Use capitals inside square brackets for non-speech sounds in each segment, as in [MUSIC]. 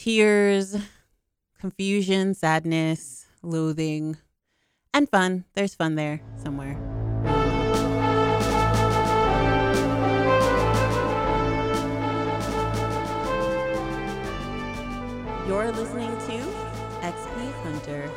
tears, confusion, sadness, loathing, and fun. There's fun there somewhere. You're listening to XP Hunter.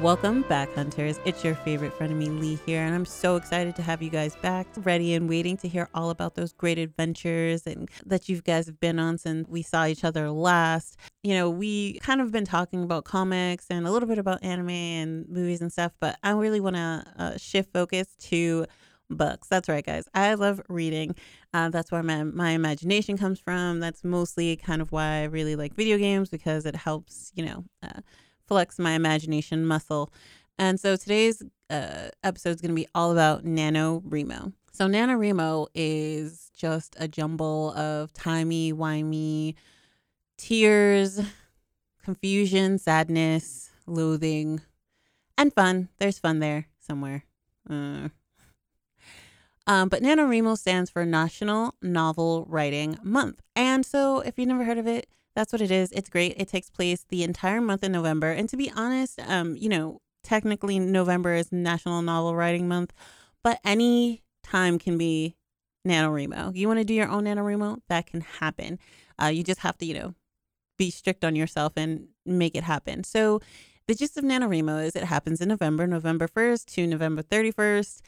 Welcome back, Hunters. It's your favorite friend of me, Lee, here, and I'm so excited to have you guys back, ready and waiting to hear all about those great adventures and that you guys have been on since we saw each other last. You know, we kind of been talking about comics and a little bit about anime and movies and stuff, but I really want to uh, shift focus to books. That's right, guys. I love reading. Uh, that's where my, my imagination comes from. That's mostly kind of why I really like video games because it helps, you know, uh, flex my imagination muscle. And so today's uh, episode is going to be all about NaNoWriMo. So NaNoWriMo is just a jumble of timey, wimey tears, confusion, sadness, loathing, and fun. There's fun there somewhere. Uh, um, but NaNoWriMo stands for National Novel Writing Month. And so, if you've never heard of it, that's what it is. It's great. It takes place the entire month in November. And to be honest, um, you know, technically November is National Novel Writing Month, but any time can be NaNoWriMo. You want to do your own NaNoWriMo? That can happen. Uh, you just have to, you know, be strict on yourself and make it happen. So, the gist of NaNoWriMo is it happens in November, November 1st to November 31st.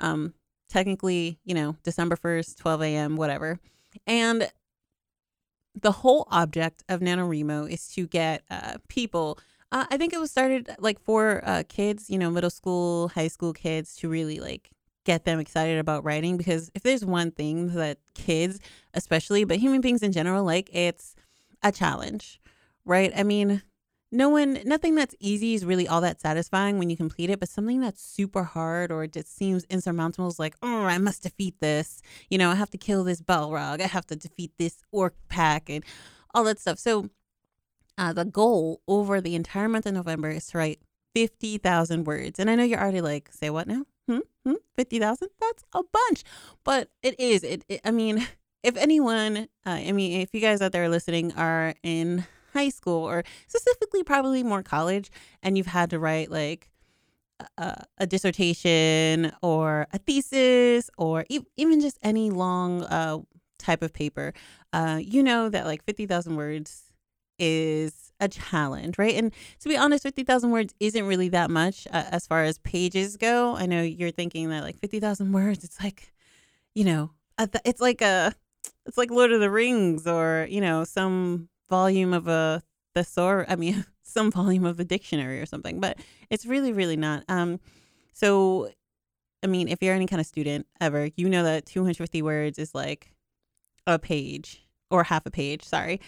Um, technically, you know, December 1st, 12 a.m., whatever. And the whole object of NaNoWriMo is to get uh, people. Uh, I think it was started like for uh, kids, you know, middle school, high school kids to really like get them excited about writing because if there's one thing that kids, especially, but human beings in general, like it's a challenge, right? I mean, no one nothing that's easy is really all that satisfying when you complete it but something that's super hard or just seems insurmountable is like oh i must defeat this. You know i have to kill this balrog i have to defeat this orc pack and all that stuff. So uh, the goal over the entire month of november is to write 50000 words. And i know you're already like say what now? Hmm? Hmm? 50000 that's a bunch. But it is it, it i mean [LAUGHS] if anyone uh, i mean if you guys out there listening are in high school or specifically probably more college and you've had to write like a, a dissertation or a thesis or e- even just any long uh, type of paper, uh, you know that like 50,000 words is a challenge, right? And to be honest, 50,000 words isn't really that much uh, as far as pages go. I know you're thinking that like 50,000 words, it's like, you know, it's like a, it's like Lord of the Rings or, you know, some volume of a thesaurus. I mean, [LAUGHS] some volume of a dictionary or something, but it's really, really not. Um, so, I mean, if you're any kind of student ever, you know that 250 words is like a page or half a page. Sorry.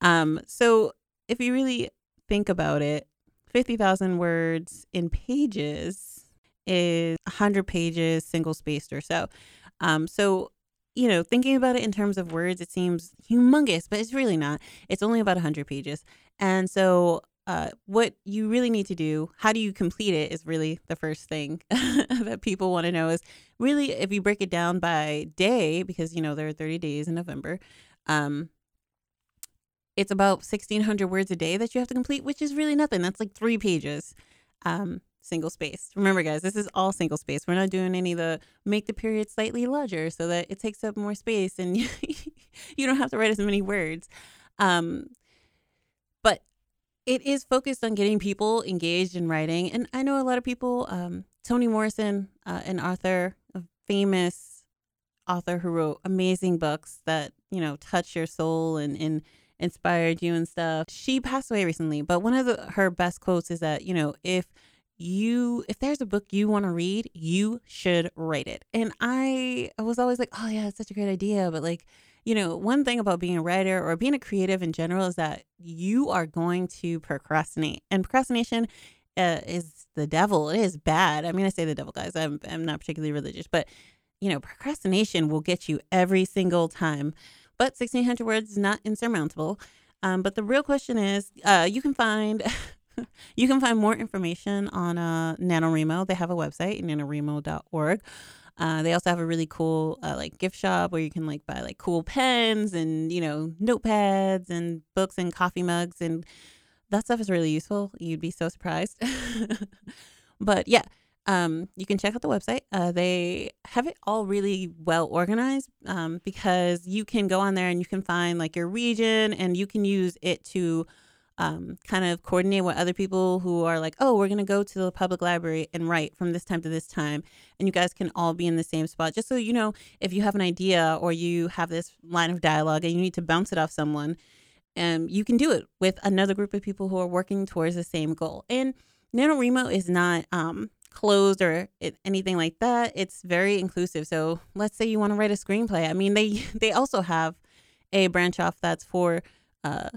Um, so if you really think about it, 50,000 words in pages is 100 pages single spaced or so. Um, so you know, thinking about it in terms of words, it seems humongous, but it's really not. It's only about 100 pages. And so, uh, what you really need to do, how do you complete it, is really the first thing [LAUGHS] that people want to know. Is really if you break it down by day, because, you know, there are 30 days in November, um, it's about 1,600 words a day that you have to complete, which is really nothing. That's like three pages. Um, single space. Remember, guys, this is all single space. We're not doing any of the make the period slightly larger so that it takes up more space and [LAUGHS] you don't have to write as many words. Um, but it is focused on getting people engaged in writing. And I know a lot of people, um, Toni Morrison, uh, an author, a famous author who wrote amazing books that, you know, touch your soul and, and inspired you and stuff. She passed away recently, but one of the, her best quotes is that, you know, if you if there's a book you want to read you should write it. And i i was always like oh yeah it's such a great idea. But like you know one thing about being a writer or being a creative in general is that you are going to procrastinate and procrastination uh, is the devil. It is bad. I mean i say the devil guys. I'm, I'm not particularly religious but you know procrastination will get you every single time. But 1600 words is not insurmountable. Um, but the real question is uh, you can find [LAUGHS] you can find more information on uh, NaNoWriMo. They have a website, nanowrimo.org. Uh, they also have a really cool uh, like gift shop where you can like buy like cool pens and you know notepads and books and coffee mugs and that stuff is really useful. You'd be so surprised. [LAUGHS] but yeah, um, you can check out the website. Uh, they have it all really well organized um, because you can go on there and you can find like your region and you can use it to um, kind of coordinate with other people who are like, oh, we're going to go to the public library and write from this time to this time. And you guys can all be in the same spot. Just so you know, if you have an idea or you have this line of dialogue and you need to bounce it off someone, um, you can do it with another group of people who are working towards the same goal. And NaNoWriMo is not um, closed or it, anything like that. It's very inclusive. So let's say you want to write a screenplay. I mean, they [LAUGHS] they also have a branch off that's for uh,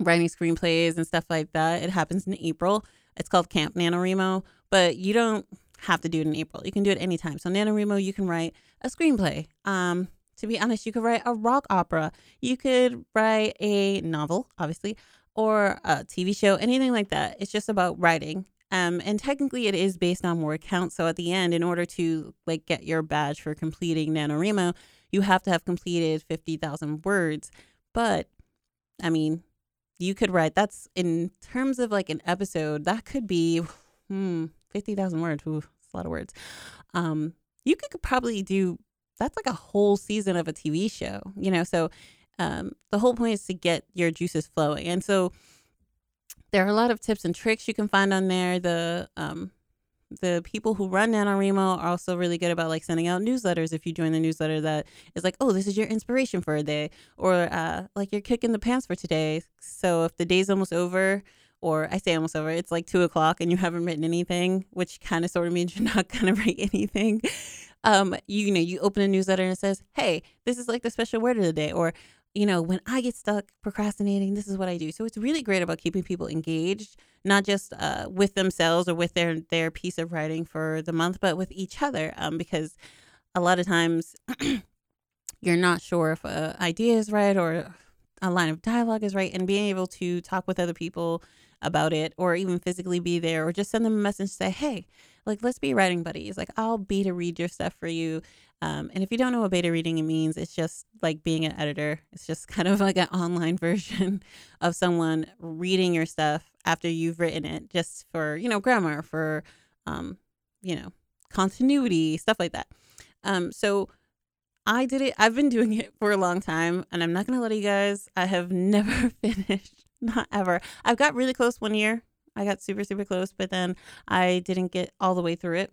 writing screenplays and stuff like that. It happens in April. It's called Camp NaNoWriMo, but you don't have to do it in April. You can do it anytime. So NaNoWriMo, you can write a screenplay. Um, to be honest, you could write a rock opera. You could write a novel, obviously, or a TV show, anything like that. It's just about writing. Um, and technically, it is based on word count. So at the end, in order to like get your badge for completing NaNoWriMo, you have to have completed fifty thousand words. But I mean, you could write. That's in terms of like an episode. That could be hmm, fifty thousand words. Ooh, that's a lot of words. Um, you could probably do that's like a whole season of a TV show, you know? So um, the whole point is to get your juices flowing. And so there are a lot of tips and tricks you can find on there. The um, the people who run NaNoWriMo are also really good about like sending out newsletters if you join the newsletter that is like, oh, this is your inspiration for a day, or uh, like you're kicking the pants for today. So if the day's almost over, or I say almost over, it's like two o'clock and you haven't written anything, which kind of sort of means [LAUGHS] you're not gonna write anything um, you, you know, you open a newsletter and it says, hey, this is like the special word of the day, or you know, when I get stuck procrastinating, this is what I do. So it's really great about keeping people engaged, not just uh, with themselves or with their their piece of writing for the month, but with each other. Um, because a lot of times [CLEARS THROAT] you're not sure if an idea is right or a line of dialogue is right, and being able to talk with other people about it, or even physically be there, or just send them a message say, "Hey, like let's be writing buddies. Like I'll beta read your stuff for you." Um, and if you don't know what beta reading means, it's just like being an editor. It's just [LAUGHS] kind of like an online [LAUGHS] version of someone reading your stuff after you've written it, just for you know grammar, for um, you know continuity, stuff like that. Um, so I did it. I've been doing it for a long time, and I'm not gonna let you guys. I have [LAUGHS] never finished not ever. I've got really close one year. I got super, super close, but then I didn't get all the way through it.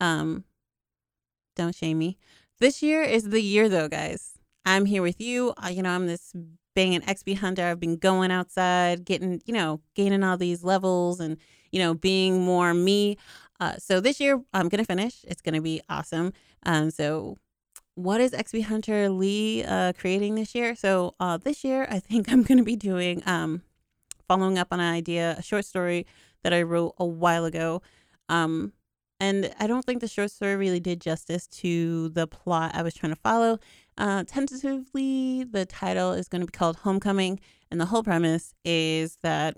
Um, don't shame me. This year is the year, though, guys. I'm here with you. I, you know, I'm this banging XP hunter. I've been going outside, getting, you know, gaining all these levels and, you know, being more me. Uh, so this year I'm gonna finish. It's gonna be awesome. Um, so what is XP Hunter Lee uh, creating this year? So uh, this year, I think [LAUGHS] I'm going to be doing um, following up on an idea, a short story that I wrote a while ago. Um, and I don't think the short story really did justice to the plot I was trying to follow. Uh, tentatively, the title is going to be called Homecoming, and the whole premise is that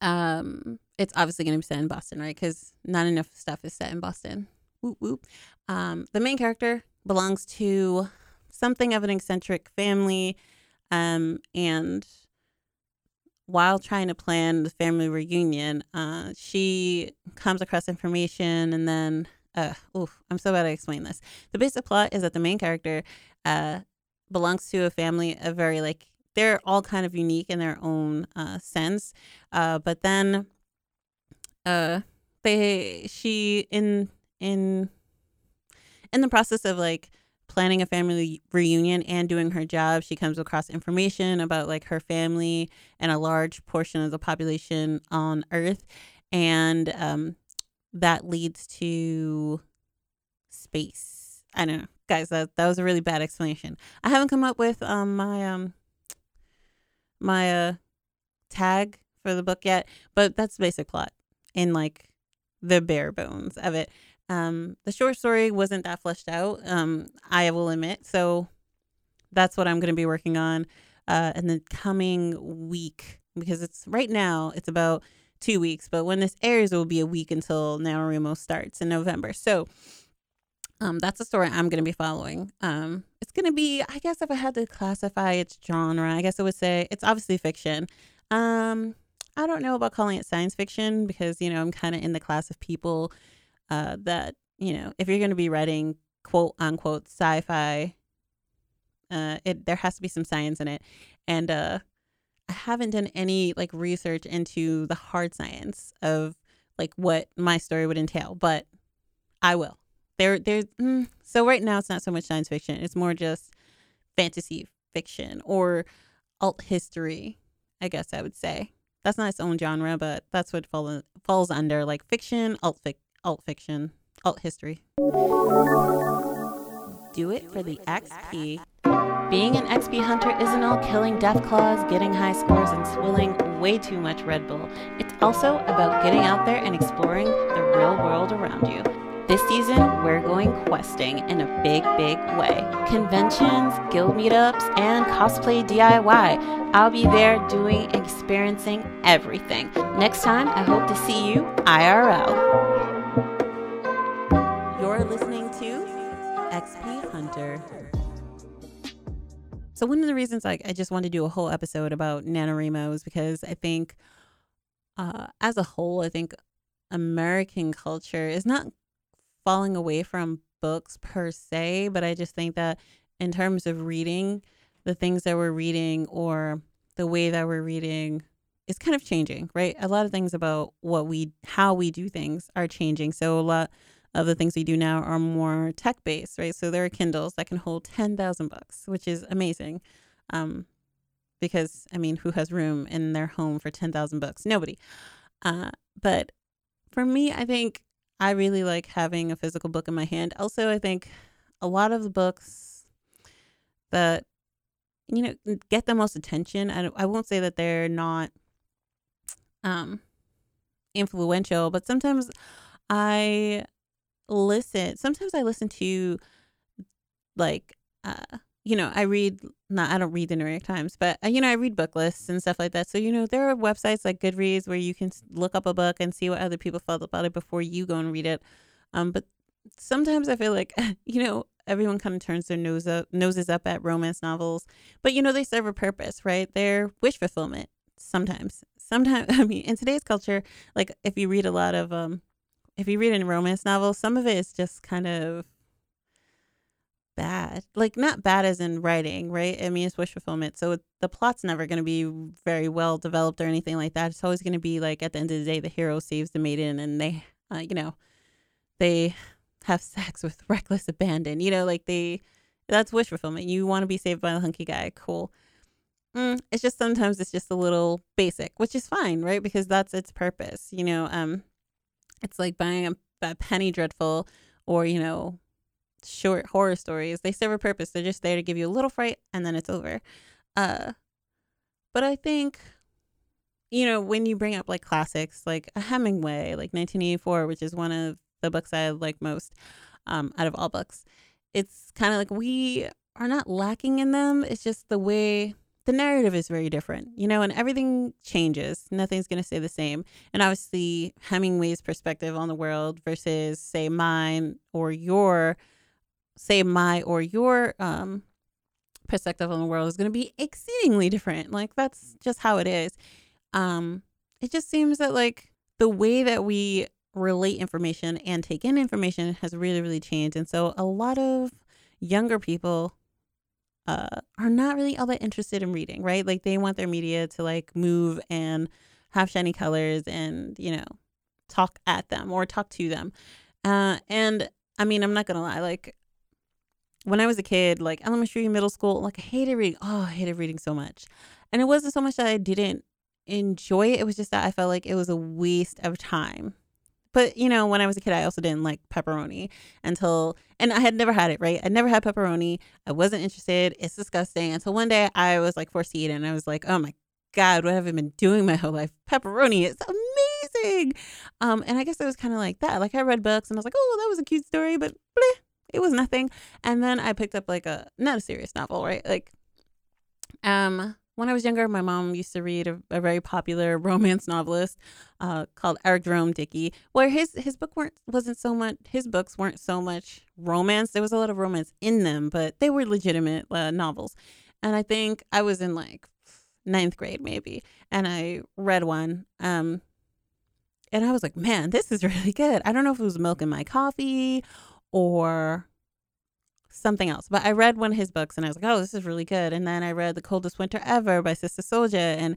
um, it's obviously going to be set in Boston, right? Because not enough stuff is set in Boston. Whoop whoop. Um, the main character belongs to something of an eccentric family, um, and while trying to plan the family reunion, uh, she comes across information and then, uh, oof, I'm so bad at explaining this. The basic plot is that the main character uh, belongs to a family, a very like, they're all kind of unique in their own uh, sense. Uh, but then uh, they, she, in, in in the process of like planning a family reunion and doing her job, she comes across information about like her family and a large portion of the population on Earth. And um, that leads to space. I don't know. Guys, that, that was a really bad explanation. I haven't come up with um, my um my uh tag for the book yet, but that's the basic plot in like the bare bones of it. Um, the short story wasn't that fleshed out, um, I will admit. So that's what I'm going to be working on uh, in the coming week because it's right now, it's about two weeks, but when this airs, it will be a week until NaNoWriMo starts in November. So Um, that's a story I'm going to be following. Um, it's going to be, I guess, if I had to classify its genre, I guess I would say it's obviously fiction. Um, I don't know about calling it science fiction because, you know, I'm kind of in the class of people uh, that, you know, if you're going to be writing quote unquote sci fi, uh, it there has to be some science in it. And uh, I haven't done any like research into the hard science of like what my story would entail, but I will. There, there's mm, so right now it's not so much science fiction; it's more just fantasy fiction or alt history. I guess I would say that's not its own genre, but that's what fall, falls under like fiction, alt fic, alt fiction, alt history. Do it for the XP. Being an XP hunter isn't all killing Deathclaws, getting high scores, and swilling way too much Red Bull. It's also about getting out there and exploring the real world around you. This season, we're going questing in a big, big way. Conventions, guild meetups, and cosplay DIY. I'll be there doing, experiencing everything. Next time, I hope to see you IRL. So one of the reasons like I just wanted to do a whole episode about NaNoWriMo is because I think uh, as a whole, I think American culture is not falling away from books per se, but I just think that in terms of reading, the things that we're reading or the way that we're reading is kind of changing, right? A lot of things about what we how we do things are changing. So a lot of the things we do now are more tech based, right? So there are Kindles that can hold 10,000 books, which is amazing. Um, because I mean, who has room in their home for 10,000 books? Nobody. Uh, but for me, I think I really like having a physical book in my hand. Also, I think a lot of the books that you know get the most attention. I I won't say that they're not um influential, but sometimes I listen. Sometimes I listen to like uh you know, I read not I don't read the New York Times, but uh, you know, I read book lists and stuff like that. So, you know, there are websites like Goodreads where you can look up a book and see what other people felt about it before you go and read it. Um, but sometimes I feel like, [LAUGHS] you know, everyone kind of turns their nose up noses up at romance novels, but you know, they serve a purpose, right? They're wish fulfillment sometimes. Sometimes [LAUGHS] I mean, in today's culture, like if you read a lot of um if you read a romance novel, some of it is just kind of bad. Like not bad as in writing, right? I mean, it's wish fulfillment. So the plot's never going to be very well developed or anything like that. It's always going to be like at the end of the day, the hero saves the maiden, and they, uh, you know, they have sex with [LAUGHS] reckless abandon. You know, like they, that's wish fulfillment. You want to be saved by the hunky guy. Cool. Mm, it's just sometimes it's just a little basic, which is fine, right? Because that's its purpose. You know, um, it's like buying a, a penny dreadful or you know short horror stories. They serve a purpose. They're just there to give you a little fright and then it's over. Uh but I think you know, when you bring up like classics like a Hemingway, like 1984, which is one of the books I like most um out of all books. It's kind of like we are not lacking in them. It's just the way the narrative is very different, you know, and everything changes. Nothing's going to stay the same. And obviously, Hemingway's perspective on the world versus, say, mine or your say my or your um perspective on the world is going to be exceedingly different. Like that's just how it is. Um it just seems that like the way that we relate information and take in information has really really changed and so a lot of younger people uh are not really all that interested in reading, right? Like they want their media to like move and have shiny colors and, you know, talk at them or talk to them. Uh and I mean, I'm not going to lie, like when I was a kid, like elementary, middle school, like I hated reading. Oh, I hated reading so much. And it wasn't so much that I didn't enjoy it. It was just that I felt like it was a waste of time. But, you know, when I was a kid, I also didn't like pepperoni until, and I had never had it, right? I never had pepperoni. I wasn't interested. It's disgusting. Until one day I was like forced to eat it and I was like, oh my God, what have I been doing my whole life? Pepperoni, it's amazing. Um, and I guess it was kind of like that. Like I read books and I was like, oh, that was a cute story, but bleh, it was nothing. And then I picked up like a not a serious novel, right? Like um when I was younger, my mom used to read a, a very popular [LAUGHS] romance novelist uh, called Eric Jerome Dickey, where his his book weren't wasn't so much his books weren't so much romance. There was a lot of romance in them, but they were legitimate uh, novels. And I think I was in like ninth grade maybe, and I read one. Um, and I was like, man, this is [LAUGHS] really good. I don't know if it was milk in my coffee or something else. But I read one of his books and I was like, oh, this is really good. And then I read The Coldest Winter Ever by Sister Souljah. And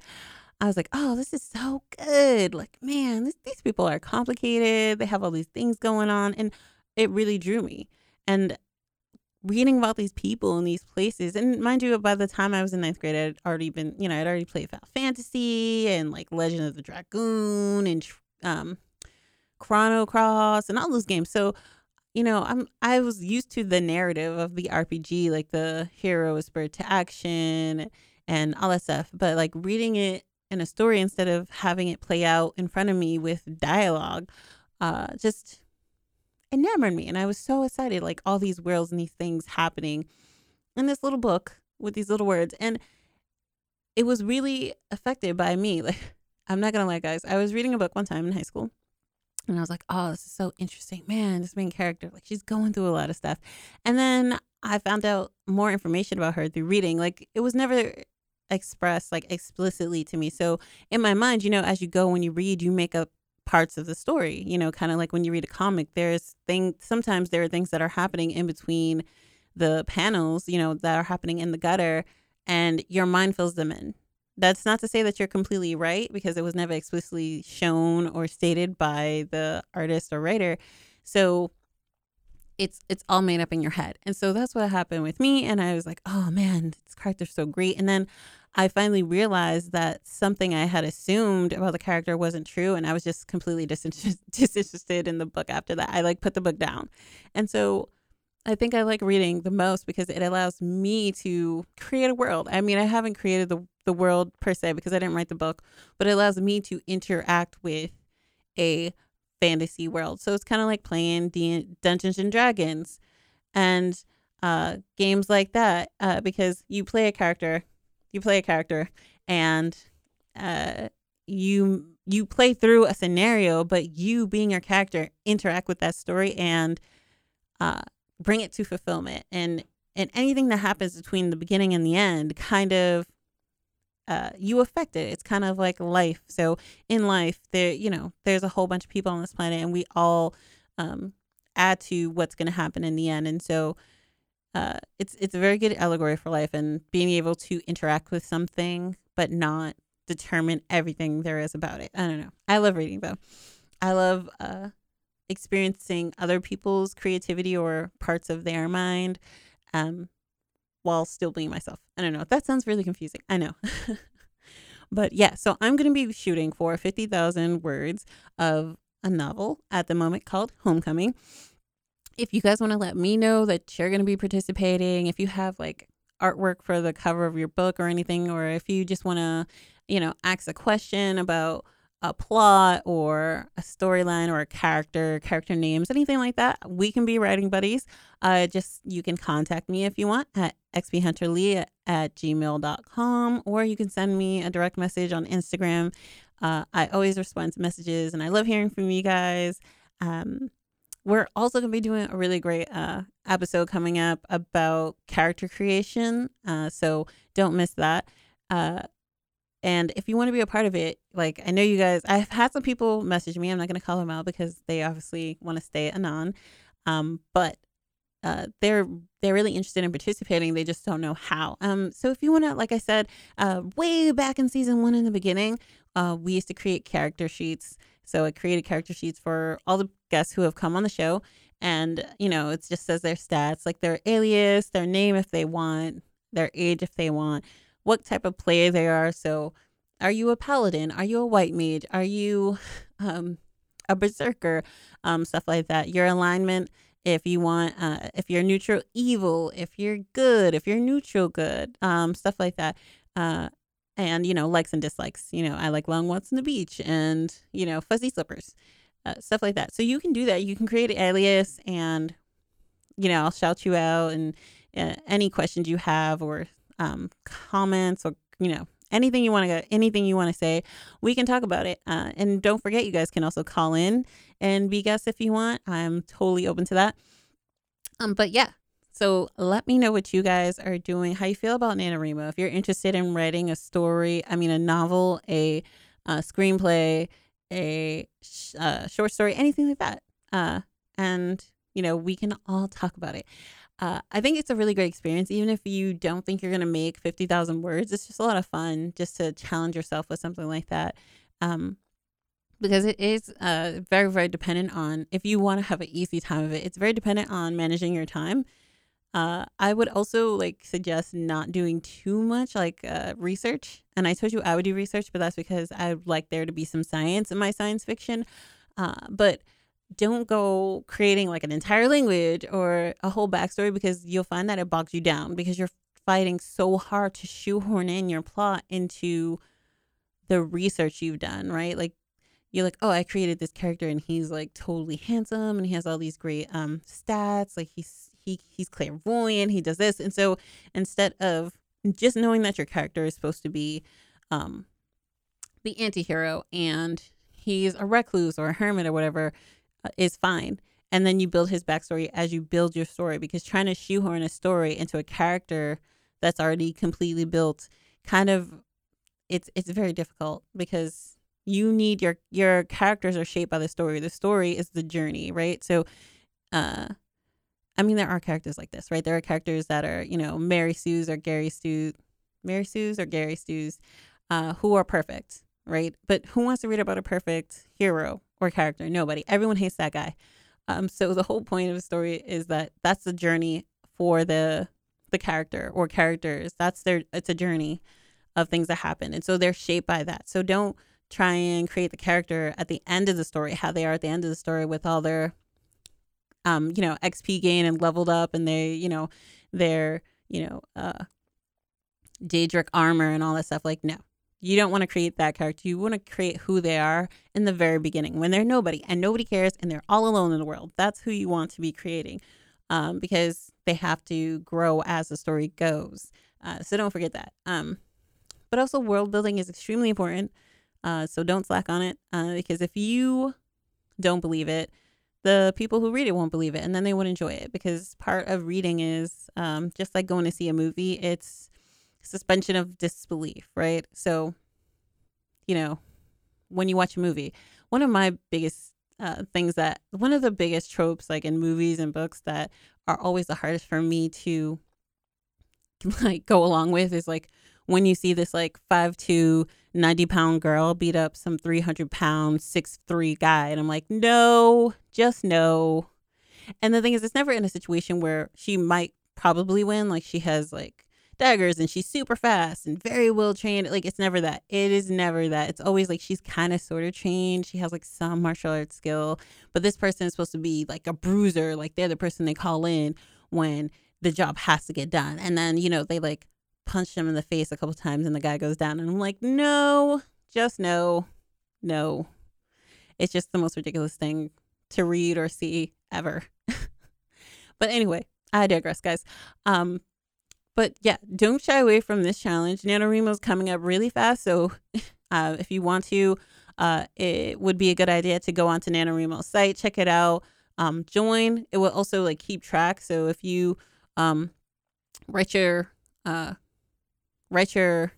I was like, oh, this is so good. Like, man, this, these people are complicated. They have all these things going on. And it really drew me. And reading about these people in these places, and mind you, by the time I was in ninth grade, I'd already been, you know, I'd already played Final Fantasy and like Legend of the Dragoon and um, Chrono Cross and all those games. So you know, I'm I was used to the narrative of the RPG, like the hero is spurred to action and all that stuff. But like reading it in a story instead of having it play out in front of me with dialogue, uh, just enamored me. And I was so excited, like all these worlds and these things happening in this little book with these little words. And it was really affected by me. [LAUGHS] Like, I'm not gonna lie, guys. I was reading a book one time in high school and I was like, oh, this is so interesting. Man, this main character, like, she's going through a lot of stuff. And then I found out more information about her through reading. Like, it was never expressed, like, explicitly to me. So, in my mind, you know, as you go, when you read, you make up parts of the story, you know, kind of like when you read a comic, there's things, sometimes there are things that are happening in between the panels, you know, that are happening in the gutter, and your mind fills them in that's not to say that you're completely right because it was never explicitly shown or stated by the artist or writer. So it's it's all made up in your head. And so that's what happened with me and I was like, "Oh man, this character's so great." And then I finally realized that something I had assumed about the character wasn't true and I was just completely disinterested, [LAUGHS] disinterested in the book after that. I like put the book down. And so I think I like reading the most because it allows me to create a world. I mean, I haven't created the, the world per se because I didn't write the book, but it allows me to interact with a fantasy world. So it's kind of like playing D- Dungeons and Dragons and uh, games like that uh, because you play a character, you play a character, and uh, you you play through a scenario, but you being your character interact with that story and uh, bring it to fulfillment and and anything that happens between the beginning and the end kind of uh, you affect it. It's kind of like life. So in life, there, you know, there's a whole bunch of people on this planet, and we all um, add to what's going to happen in the end. And so, uh, it's it's a very good allegory for life and being able to interact with something, but not determine everything there is about it. I don't know. I love reading though. I love uh, experiencing other people's creativity or parts of their mind um, while still being myself. I don't know. That sounds really confusing. I know. [LAUGHS] but yeah, so I'm going to be shooting for 50,000 words of a novel at the moment called Homecoming. If you guys want to let me know that you're going to be participating, if you have like artwork for the cover of your book or anything, or if you just want to, you know, ask a question about a plot or a storyline or a character, character names, anything like that, we can be writing buddies. Uh, just you can contact me if you want at xphunterlee at, at gmail.com or you can send me a direct message on Instagram. Uh, I always respond to messages and I love hearing from you guys. Um, we're also going to be doing a really great uh, episode coming up about character creation. Uh, so don't miss that. Uh, and if you want to be a part of it, like I know you guys, I've had some people message me. I'm not going to call them out because they obviously want to stay anon. Um, but uh, they're they're really interested in participating. They just don't know how. Um, so if you want to, like I said, uh, way back in season one in the beginning, uh, we used to create character sheets. So I created character sheets for all the guests who have come on the show, and you know, it just says their stats, like their alias, their name if they want, their age if they want, what type of player they are. So, are you a paladin? Are you a white mage? Are you [LAUGHS] um, a berserker? Um, stuff like that. Your alignment. If you want, uh, if you're neutral evil, if you're good, if you're neutral good, um, stuff like that. Uh, and you know, likes and dislikes. You know, I like long walks on the beach, and you know, fuzzy slippers, uh, stuff like that. So you can do that. You can create an alias, and you know, I'll shout you out, and uh, any questions you have or um, comments or you know anything you want to go anything you want to say, we can talk about it. Uh, and don't forget, you guys can also call in and be guests if you want. I'm totally open to that. Um, but yeah, so let me know what you guys are doing, how you feel about NaNoWriMo. If you're interested in writing a story, I mean, a novel, a, a screenplay, a, sh- uh, short story, anything like that. Uh, and, you know, we can all talk about it. Uh, I think it's a really great experience, even if you don't think you're going to make 50,000 words. It's just a lot of fun just to challenge yourself with something like that. Um, because it is uh, very, very dependent on, if you want to have an easy time of it, it's very dependent on managing your time. Uh, I would also like suggest not doing too much like uh, research. And I told you I would do research, but that's because I would like there to be some science in my science fiction. Uh, but don't go creating like an entire language or a whole backstory because you'll find that it bogs you down because you're fighting so hard to shoehorn in your plot into the research you've done, right? Like you're like, oh, I created this character and he's like totally handsome and he has all these great um stats. Like he's he he's clairvoyant, he does this. And so instead of just knowing that your character is supposed to be um the anti-hero and he's a recluse or a hermit or whatever is fine. And then you build his backstory as you build your story because trying to shoehorn a story into a character that's already completely built kind of it's it's very difficult because you need your your characters are shaped by the story. The story is the journey, right? So uh I mean, there are characters like this, right? There are characters that are, you know, Mary Sue's or Gary Stu, Mary Sue's or Gary Stu's, uh, who are perfect, right? But who wants to read about a perfect hero or character? Nobody. Everyone hates that guy. Um, so the whole point of the story is that that's the journey for the the character or characters. That's their. It's a journey of things that happen, and so they're shaped by that. So don't try and create the character at the end of the story, how they are at the end of the story with all their um, you know, XP gain and leveled up and they, you know, their, you know, uh Daedric armor and all that stuff. Like, no. You don't want to create that character. You want to create who they are in the very beginning when they're nobody and nobody cares and they're all alone in the world. That's who you want to be creating um, because they have to grow as the story goes. Uh, so don't forget that. Um, but also, world building is extremely important. Uh, so don't slack on it uh, because if you don't believe it, the people who read it won't believe it and then they won't enjoy it because part of reading is um, just like going to see a movie it's suspension of disbelief right? So you know when you watch a movie one of my biggest uh, things that one of the biggest tropes like in movies and books that are always the hardest for me to [LAUGHS] like go along with is like when you see this like five two 90 pound girl beat up some 300 pound six three guy and i'm like no just no. And the thing is it's never in a situation where she might probably win like she has like daggers and she's super fast and very well trained like it's never that it is never that it's always like she's kind of sort of trained she has like some martial arts skill but this person is supposed to be like a bruiser like they're the person they call in when the job has to get done and then you know they like punch him in the face a couple times and the guy goes down and I'm like, "No, just no. No." It's just the most ridiculous thing to read or see ever. [LAUGHS] but anyway, I digress, guys. Um but yeah, don't shy away from this challenge. NaNoWriMo's coming up really fast, so [LAUGHS] uh, if you want to, uh, it would be a good idea to go onto NaNoWriMo's site, check it out, um, join. It will also like keep track. So if you um, write your uh, write your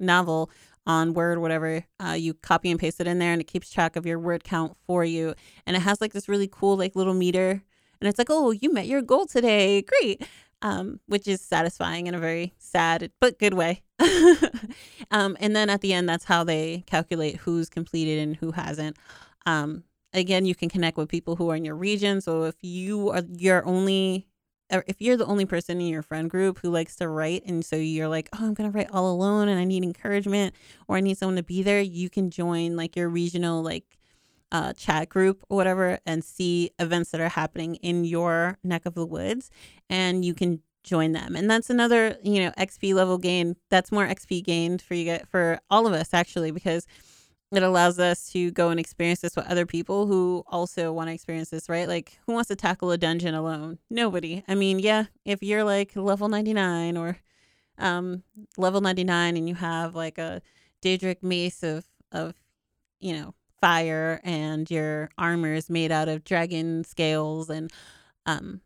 novel on Word, whatever, uh, you copy and paste it in there and it keeps track of your word count for you. And it has like this really cool, like little meter. And it's like, oh, you met your goal today. Great. Um, which is satisfying in a very sad but good way. [LAUGHS] um, and then at the end, that's how they calculate who's completed and who hasn't. Um, again, you can connect with people who are in your region. So if you are your only if you're the only person in your friend group who likes to write and so you're like oh i'm going to write all alone and i need encouragement or i need someone to be there you can join like your regional like uh, chat group or whatever and see events that are happening in your neck of the woods and you can join them and that's another you know xp level gain that's more xp gained for you get for all of us actually because it allows us to go and experience this with other people who also want to experience this, right? Like, who wants to tackle a dungeon alone? Nobody. I mean, yeah, if you're like level 99 or um, level 99 and you have like a Daedric mace of, of, you know, fire and your armor is made out of dragon scales and, um,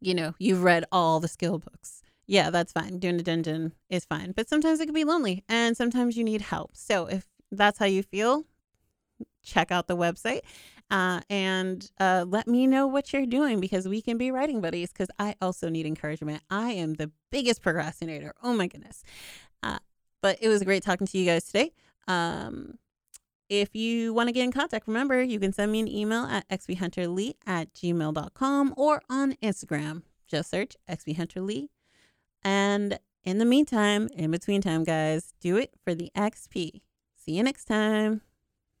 you know, you've read all the skill books. Yeah, that's fine. Doing a dungeon is fine. But sometimes it can be lonely and sometimes you need help. So if that's how you feel, check out the website uh, and uh, let me know what you're doing because we can be writing buddies because I also need encouragement. I am the biggest procrastinator. Oh my goodness. Uh, but it was great talking to you guys today. Um, if you want to get in contact, remember you can send me an email at xphunterlee at gmail.com or on Instagram. Just search xphunterlee. And in the meantime, in between time, guys, do it for the XP. See you next time.